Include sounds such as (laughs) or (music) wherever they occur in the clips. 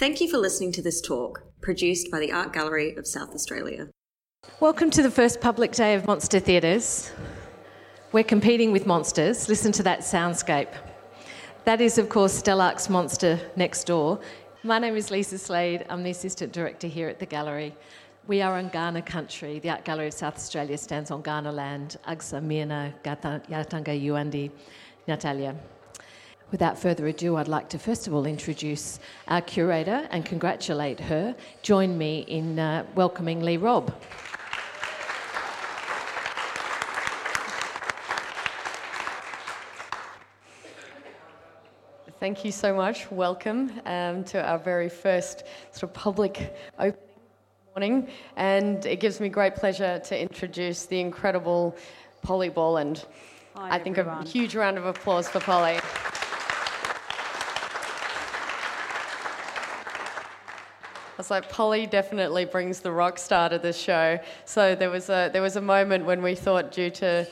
Thank you for listening to this talk, produced by the Art Gallery of South Australia. Welcome to the first public day of Monster Theatres. We're competing with monsters. Listen to that soundscape. That is, of course, Stelarc's monster next door. My name is Lisa Slade. I'm the assistant director here at the gallery. We are on Kaurna country. The Art Gallery of South Australia stands on Kaurna land. Agsa, Mirna, Yatanga, Yuandi, Natalia. Without further ado, I'd like to first of all introduce our curator and congratulate her. Join me in uh, welcoming Leigh Robb. Thank you so much. Welcome um, to our very first sort of public opening morning. And it gives me great pleasure to introduce the incredible Polly Borland. Hi, I think everyone. a huge round of applause for Polly. Was like, Polly definitely brings the rock star to this show. So there was a there was a moment when we thought, due to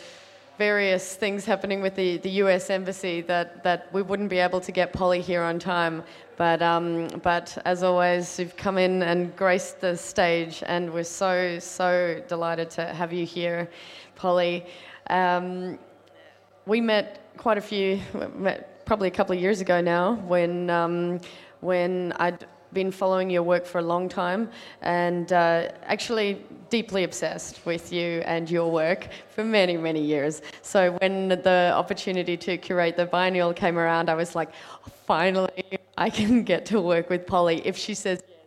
various things happening with the, the US Embassy, that, that we wouldn't be able to get Polly here on time. But, um, but as always, you've come in and graced the stage, and we're so, so delighted to have you here, Polly. Um, we met quite a few, met probably a couple of years ago now, when, um, when I'd been following your work for a long time and uh, actually deeply obsessed with you and your work for many, many years. So when the opportunity to curate the biennial came around, I was like, finally, I can get to work with Polly if she says yes.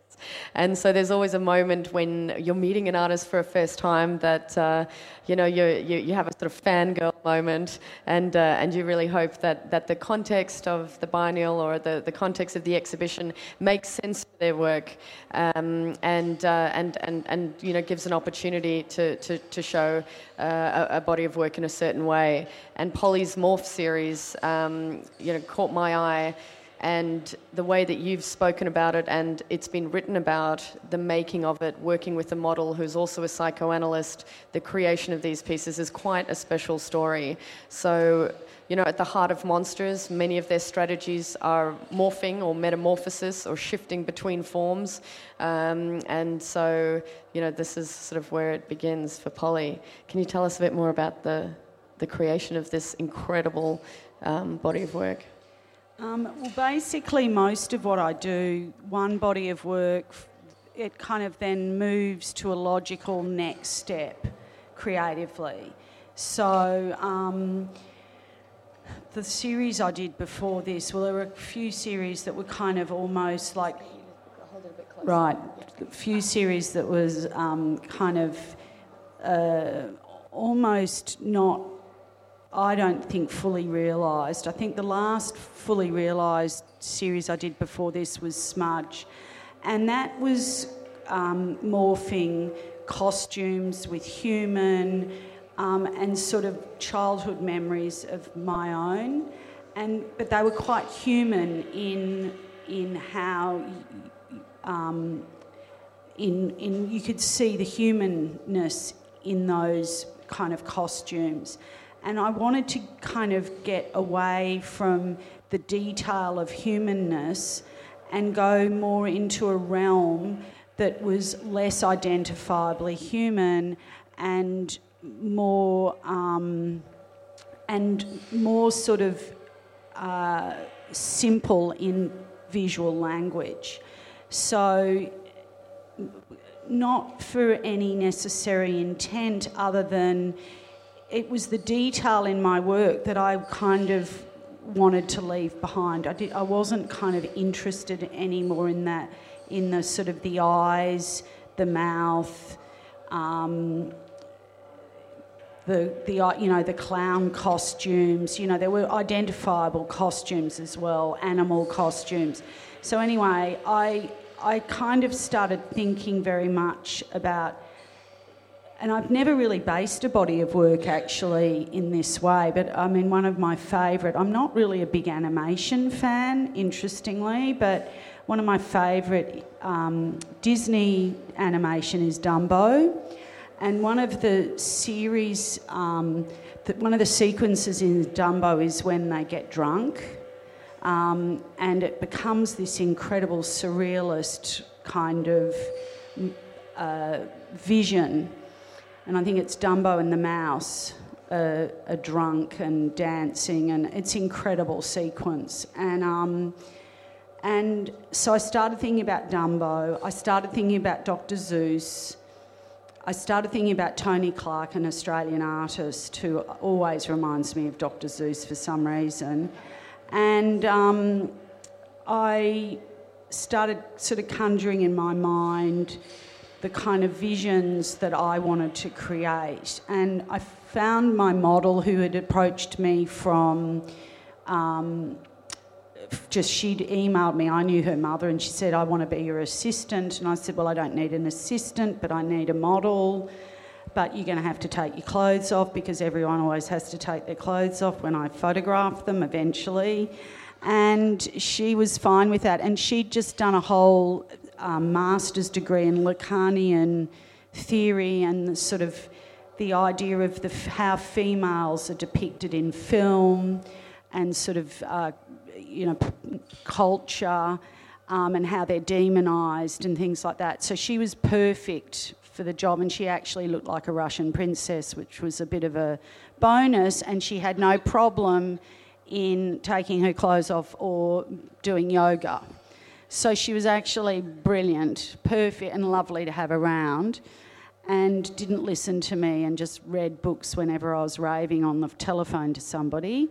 And so there's always a moment when you're meeting an artist for a first time that uh, you know you, you have a sort of fangirl moment, and uh, and you really hope that that the context of the biennial or the, the context of the exhibition makes sense for their work, um, and uh, and and and you know gives an opportunity to to, to show uh, a, a body of work in a certain way. And Polly's Morph series, um, you know, caught my eye and the way that you've spoken about it and it's been written about the making of it, working with a model who's also a psychoanalyst, the creation of these pieces is quite a special story. So, you know, at the heart of monsters, many of their strategies are morphing or metamorphosis or shifting between forms. Um, and so, you know, this is sort of where it begins for Polly. Can you tell us a bit more about the, the creation of this incredible um, body of work? Um, well, basically, most of what I do, one body of work, it kind of then moves to a logical next step creatively. So, um, the series I did before this, well, there were a few series that were kind of almost like. Right, a few series that was um, kind of uh, almost not I don't think fully realised. I think the last fully realised series I did before this was Smudge, and that was um, morphing costumes with human um, and sort of childhood memories of my own, and but they were quite human in in how. Um, in, in you could see the humanness in those kind of costumes and I wanted to kind of get away from the detail of humanness and go more into a realm that was less identifiably human and more um, and more sort of uh, simple in visual language. So not for any necessary intent other than it was the detail in my work that I kind of wanted to leave behind. I, did, I wasn't kind of interested anymore in that, in the sort of the eyes, the mouth, um, the, the you know the clown costumes. You know there were identifiable costumes as well, animal costumes. So anyway, I I kind of started thinking very much about and I've never really based a body of work actually in this way, but I mean, one of my favourite, I'm not really a big animation fan, interestingly, but one of my favourite um, Disney animation is Dumbo. And one of the series, um, that one of the sequences in Dumbo is when they get drunk. Um, and it becomes this incredible surrealist kind of uh, vision. And I think it's Dumbo and the Mouse uh, are drunk and dancing, and it's incredible sequence. And um, and so I started thinking about Dumbo. I started thinking about Dr. Seuss. I started thinking about Tony Clark, an Australian artist who always reminds me of Dr. Seuss for some reason. And um, I started sort of conjuring in my mind the kind of visions that I wanted to create. And I found my model who had approached me from. Um, just she'd emailed me. I knew her mother, and she said, "I want to be your assistant." And I said, "Well, I don't need an assistant, but I need a model. But you're going to have to take your clothes off because everyone always has to take their clothes off when I photograph them eventually." And she was fine with that. And she'd just done a whole um, master's degree in Lacanian theory and sort of the idea of the, how females are depicted in film and sort of uh, you know, culture um, and how they're demonised and things like that. So she was perfect for the job, and she actually looked like a Russian princess, which was a bit of a bonus. And she had no problem in taking her clothes off or doing yoga. So she was actually brilliant, perfect, and lovely to have around. And didn't listen to me and just read books whenever I was raving on the telephone to somebody.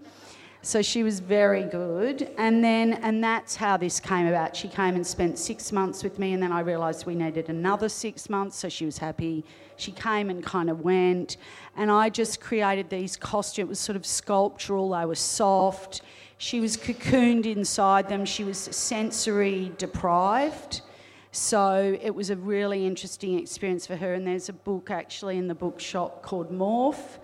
So she was very good. And then, and that's how this came about. She came and spent six months with me, and then I realised we needed another six months, so she was happy. She came and kind of went. And I just created these costumes. It was sort of sculptural, they were soft. She was cocooned inside them, she was sensory deprived. So it was a really interesting experience for her. And there's a book actually in the bookshop called Morph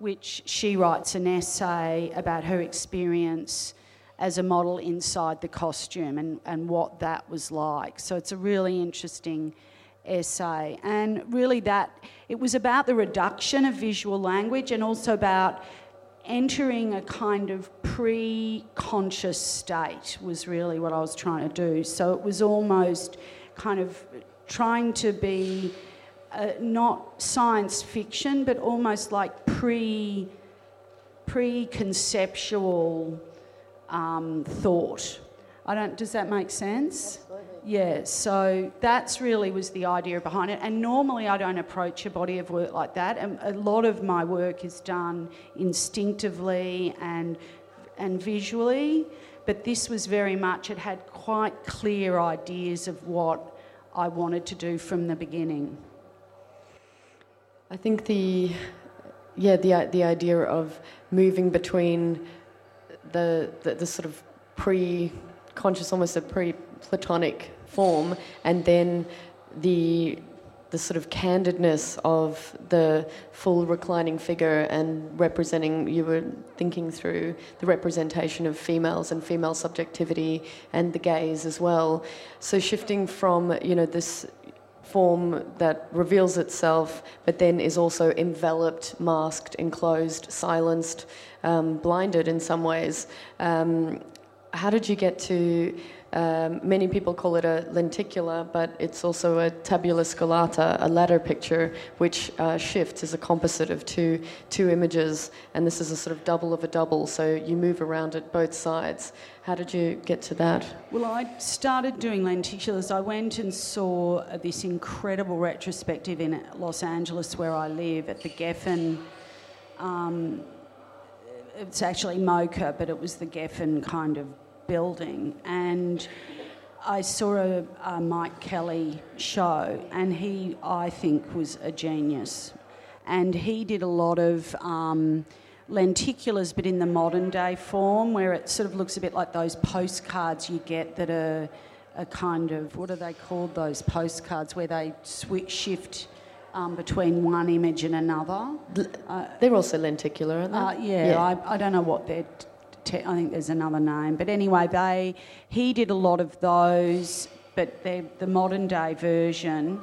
which she writes an essay about her experience as a model inside the costume and, and what that was like. So it's a really interesting essay. And really, that it was about the reduction of visual language and also about entering a kind of pre conscious state, was really what I was trying to do. So it was almost kind of trying to be uh, not science fiction, but almost like pre pre-conceptual um, thought. I don't. Does that make sense? Yeah. So that's really was the idea behind it. And normally I don't approach a body of work like that. And a lot of my work is done instinctively and and visually. But this was very much. It had quite clear ideas of what I wanted to do from the beginning. I think the yeah the the idea of moving between the the, the sort of pre-conscious, almost a pre-Platonic form, and then the the sort of candidness of the full reclining figure and representing you were thinking through the representation of females and female subjectivity and the gaze as well so shifting from you know this form that reveals itself, but then is also enveloped, masked, enclosed, silenced, um, blinded in some ways. Um, how did you get to? Um, many people call it a lenticular, but it's also a tabula scalata, a ladder picture, which uh, shifts as a composite of two two images, and this is a sort of double of a double. So you move around at both sides. How did you get to that? Well, I started doing lenticulars. I went and saw this incredible retrospective in Los Angeles, where I live, at the Geffen. Um, it's actually MoCA, but it was the Geffen kind of building. And I saw a, a Mike Kelley show, and he, I think, was a genius. And he did a lot of. Um, lenticulars, but in the modern day form, where it sort of looks a bit like those postcards you get that are a kind of what are they called? Those postcards where they switch shift um, between one image and another. Uh, they're also lenticular, aren't they? Uh, yeah, yeah. I, I, don't know what they're. Te- I think there's another name, but anyway, they he did a lot of those, but they're the modern day version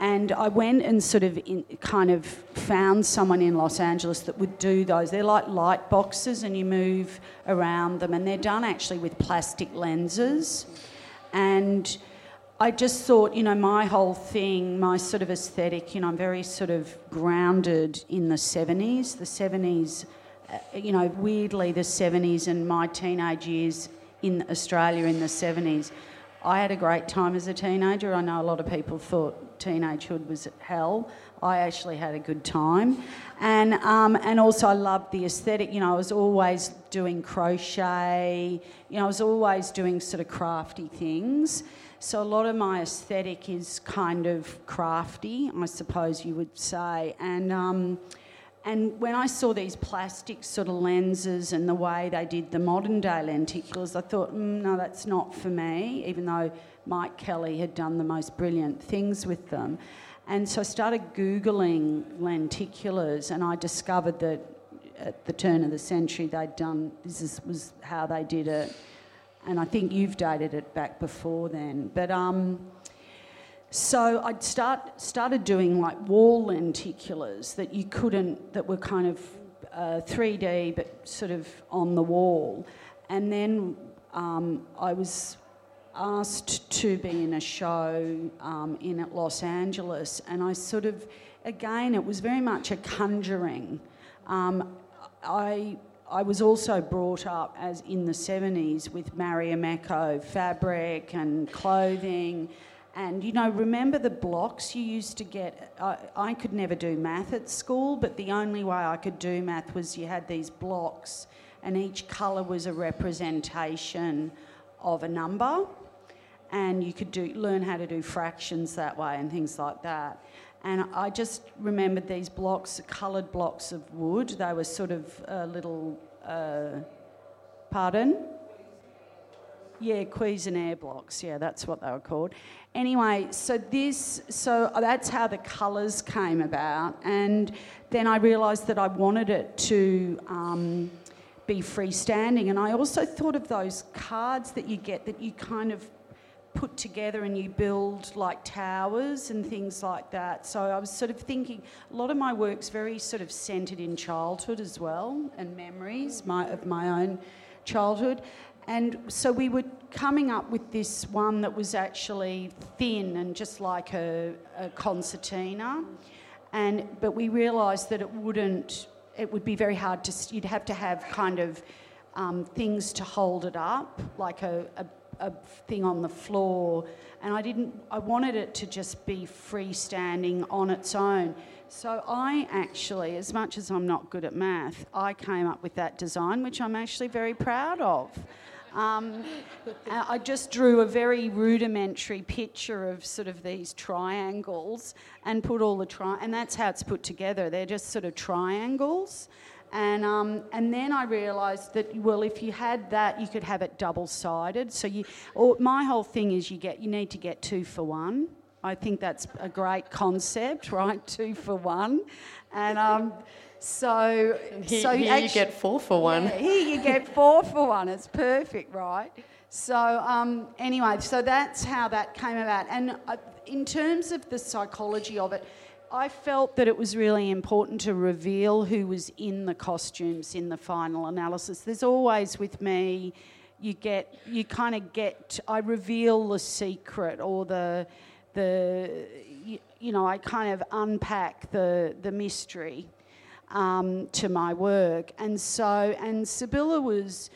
and I went and sort of in, kind of found someone in Los Angeles that would do those. They're like light boxes, and you move around them, and they're done actually with plastic lenses. And I just thought, you know, my whole thing, my sort of aesthetic, you know, I'm very sort of grounded in the 70s. The 70s, uh, you know, weirdly, the 70s and my teenage years in Australia in the 70s. I had a great time as a teenager. I know a lot of people thought teenagehood was hell. I actually had a good time, and um, and also I loved the aesthetic. You know, I was always doing crochet. You know, I was always doing sort of crafty things. So a lot of my aesthetic is kind of crafty, I suppose you would say, and. Um, and when I saw these plastic sort of lenses and the way they did the modern day lenticulars, I thought, mm, no, that's not for me, even though Mike Kelley had done the most brilliant things with them. And so I started Googling lenticulars and I discovered that at the turn of the century they'd done, this is, was how they did it. And I think you've dated it back before then. But um, so I'd start started doing like wall lenticulars that you couldn't, that were kind of uh, 3D but sort of on the wall. And then um, I was asked to be in a show um, in Los Angeles, and I sort of, again, it was very much a conjuring. Um, I I was also brought up as in the 70s with Marimekko fabric and clothing and you know, remember the blocks you used to get? I, I could never do math at school, but the only way I could do math was you had these blocks, and each colour was a representation of a number, and you could do learn how to do fractions that way and things like that. And I just remembered these blocks, coloured blocks of wood. They were sort of a little, uh, pardon? Yeah, Cuisenaire blocks. Yeah, that's what they were called. Anyway, so this, so that's how the colours came about, and then I realised that I wanted it to um, be freestanding, and I also thought of those cards that you get that you kind of put together and you build like towers and things like that. So I was sort of thinking a lot of my work's very sort of centered in childhood as well and memories my, of my own childhood. And so we were coming up with this one that was actually thin and just like a, a concertina. And, but we realised that it wouldn't, it would be very hard to, you'd have to have kind of um, things to hold it up, like a, a, a thing on the floor. And I didn't, I wanted it to just be freestanding on its own. So I actually, as much as I'm not good at math, I came up with that design, which I'm actually very proud of. Um, I just drew a very rudimentary picture of sort of these triangles and put all the tri, and that's how it's put together. They're just sort of triangles. And, um, and then I realised that well, if you had that, you could have it double-sided. So you, or my whole thing is you get you need to get two for one. I think that's a great concept, right? (laughs) Two for one, and um, so, here, so here actually, you get four for one. Yeah, here you get (laughs) four for one. It's perfect, right? So um, anyway, so that's how that came about. And uh, in terms of the psychology of it, I felt that it was really important to reveal who was in the costumes in the final analysis. There's always with me, you get, you kind of get, I reveal the secret or the, the, you, you know, I kind of unpack the the mystery um, to my work. And so, and Sibylla was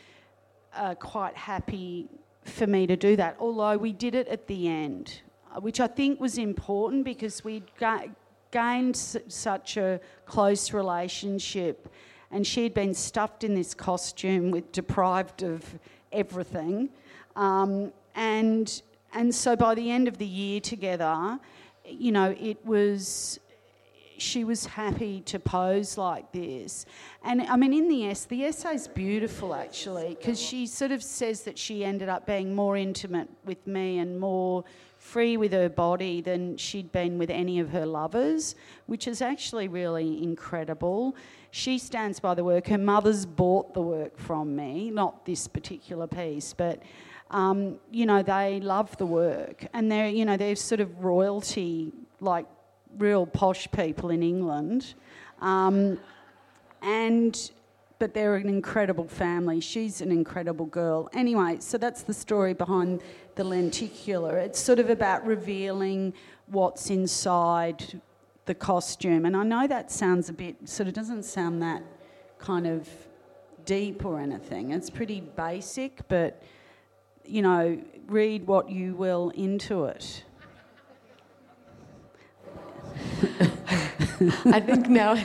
uh, quite happy for me to do that, although we did it at the end, uh, which I think was important because we'd ga- gained s- such a close relationship. And she'd been stuffed in this costume with deprived of everything. Um, and, and so by the end of the year together, you know, it was she was happy to pose like this. And I mean, in the essay, the essay's beautiful actually, because she sort of says that she ended up being more intimate with me and more free with her body than she'd been with any of her lovers, which is actually really incredible. She stands by the work. Her mother's bought the work from me, not this particular piece, but. Um, you know, they love the work and they're, you know, they're sort of royalty like real posh people in England. Um, and but they're an incredible family. She's an incredible girl. Anyway, so that's the story behind the lenticular. It's sort of about revealing what's inside the costume. And I know that sounds a bit, sort of doesn't sound that kind of deep or anything. It's pretty basic, but, you know, read what you will into it. (laughs) I think now.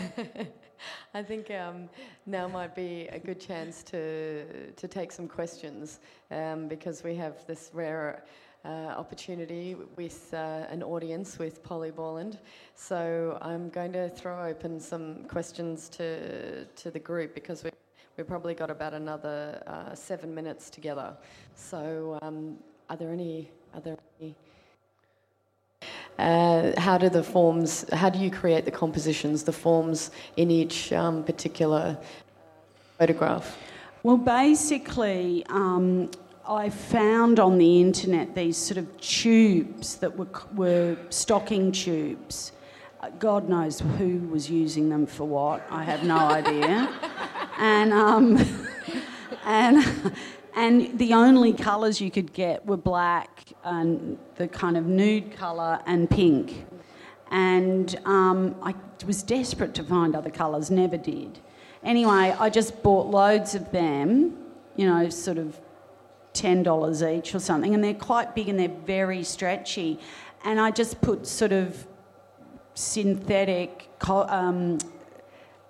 (laughs) I think um, now might be a good chance to to take some questions um, because we have this rare uh, opportunity with uh, an audience with Polly Borland. So I'm going to throw open some questions to to the group because we. We've probably got about another uh, seven minutes together. So, um, are there any? Are there any? Uh, how do the forms, how do you create the compositions, the forms in each um, particular photograph? Well, basically, um, I found on the internet these sort of tubes that were, were stocking tubes. God knows who was using them for what. I have no (laughs) idea. and um, (laughs) and and the only colours you could get were black and the kind of nude colour and pink. And um, I was desperate to find other colours, never did. Anyway, I just bought loads of them, you know, sort of $10 each or something, and they're quite big and they're very stretchy. And I just put sort of synthetic um,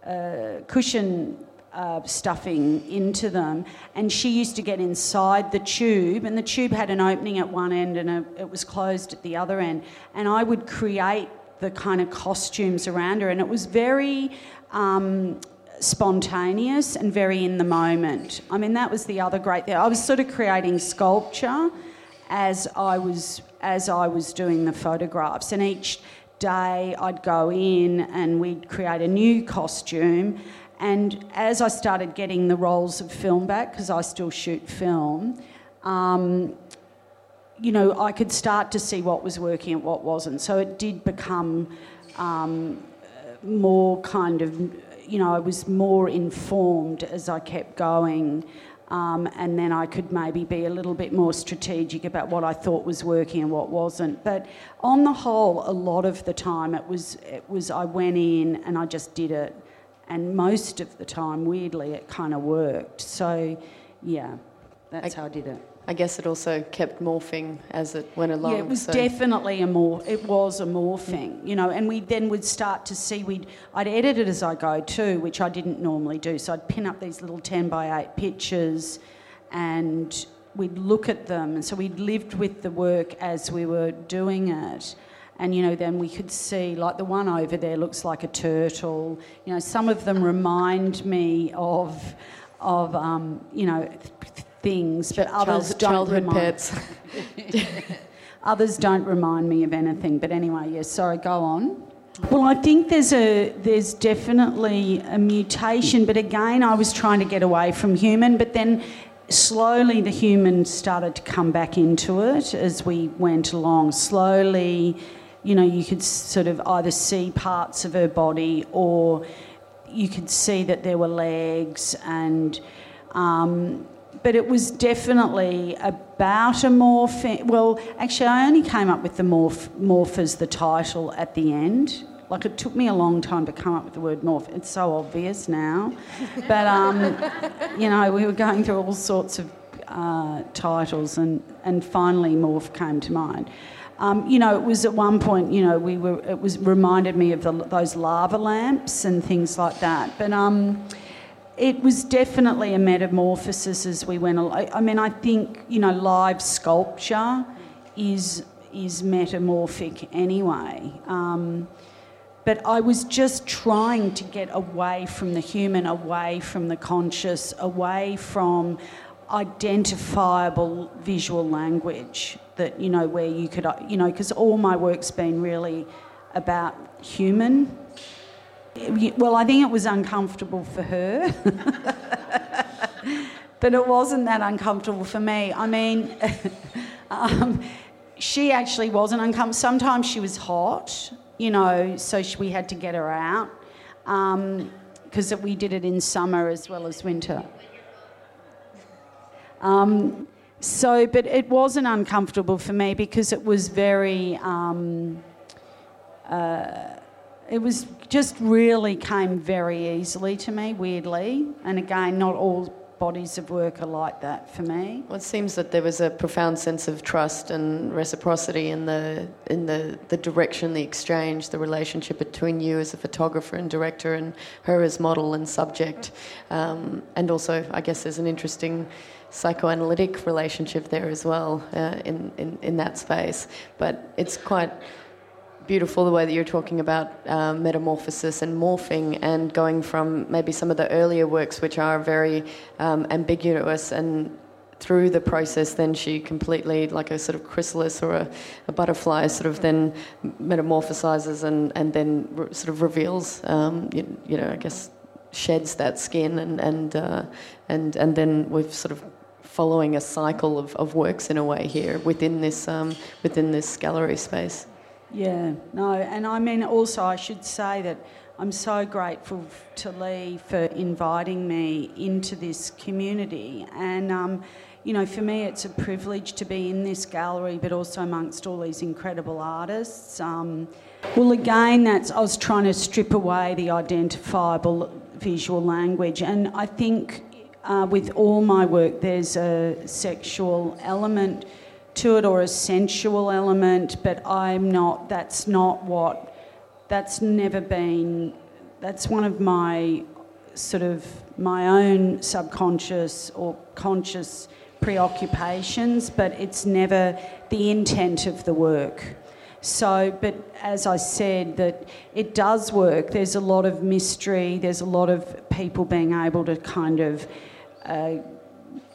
uh, cushion uh, stuffing into them, and she used to get inside the tube, and the tube had an opening at one end and a, it was closed at the other end, and I would create the kind of costumes around her, and it was very. Um, spontaneous and very in the moment. I mean, that was the other great thing. I was sort of creating sculpture as I was as I was doing the photographs, and each day I'd go in and we'd create a new costume, and as I started getting the rolls of film back, because I still shoot film, um, you know, I could start to see what was working and what wasn't. So it did become um, more kind of, you know, I was more informed as I kept going. Um, and then I could maybe be a little bit more strategic about what I thought was working and what wasn't. But on the whole, a lot of the time it was it was I went in and I just did it and most of the time, weirdly, it kind of worked. So, yeah, that's I, how I did it. I guess it also kept morphing as it went along. Yeah, it was so. definitely a more. It was a morphing, you know. And we then would start to see. We'd I'd edit it as I go too, which I didn't normally do. So I'd pin up these little ten by eight pictures, and we'd look at them. And so we'd lived with the work as we were doing it and you know then we could see like the one over there looks like a turtle. You know some of them remind me of of um, you know things but others don't remind pets. (laughs) Others don't remind me of anything but anyway yes sorry go on. Well, I think there's a there's definitely a mutation, but again, I was trying to get away from human, but then slowly the human started to come back into it as we went along. Slowly, you know, you could sort of either see parts of her body or you could see that there were legs and. Um, but it was definitely about a morph. Well, actually, I only came up with the morph, morph as the title at the end. Like it took me a long time to come up with the word morph. It's so obvious now, but um, (laughs) you know, we were going through all sorts of uh, titles, and and finally morph came to mind. Um, you know, it was at one point, you know, we were, it was reminded me of the, those lava lamps and things like that. But um, it was definitely a metamorphosis as we went along. I mean, I think, you know, live sculpture is, is metamorphic anyway. Um, but I was just trying to get away from the human, away from the conscious, away from identifiable visual language that you know where you could you know because all my work's been really about human well i think it was uncomfortable for her (laughs) but it wasn't that uncomfortable for me i mean (laughs) um, she actually wasn't uncomfortable. Sometimes she was hot, you know, so she, we had to get her out because um, we did it in summer as well as winter. Um, so, but it wasn't uncomfortable for me because it was very. Um, uh, it was just really came very easily to me, weirdly. And again, not all bodies of work are like that for me. Well, it seems that there was a profound sense of trust and reciprocity in the in the, the direction, the exchange, the relationship between you as a photographer and director, and her as model and subject. Um, and also, I guess there's an interesting psychoanalytic relationship there as well uh, in, in in that space. But it's quite beautiful the way that you're talking about um, metamorphosis and morphing and going from maybe some of the earlier works which are very um, ambiguous and through the process then she completely like a sort of chrysalis or a, a butterfly sort of then metamorphosizes and, and then re- sort of reveals um, you, you, know I guess sheds that skin and and uh, and and then we've sort of following a cycle of, of works in a way here within this um, within this gallery space. Yeah, no, and I mean, also, I should say that I'm so grateful to Leigh for inviting me into this community. And, um, you know, for me, it's a privilege to be in this gallery, but also amongst all these incredible artists. Um, well, again, that's I was trying to strip away the identifiable visual language, and I think uh, with all my work, there's a sexual element to it or a sensual element, but I'm not, that's not what, that's never been, that's one of my sort of my own subconscious or conscious preoccupations, but it's never the intent of the work. So, but as I said, that it does work. There's a lot of mystery. There's a lot of people being able to kind of uh,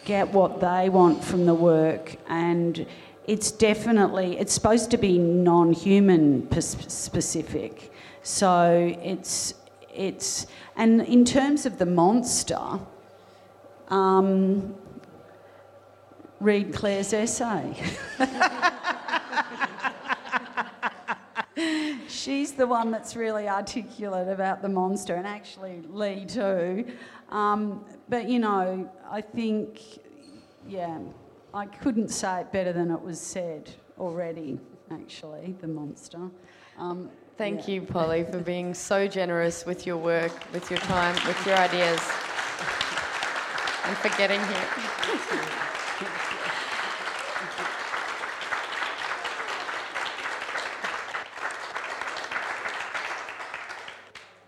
get what they want from the work and it's definitely it's supposed to be non-human specific. So it's it's and in terms of the monster um, read claire's essay (laughs) she's the one that's really articulate about the monster and actually Leigh too um, but you know I think, yeah, I couldn't say it better than it was said already, actually, the monster. Um, Thank yeah. you, Polly, for being so generous with your work, with your time, with your ideas, and for getting here. (laughs)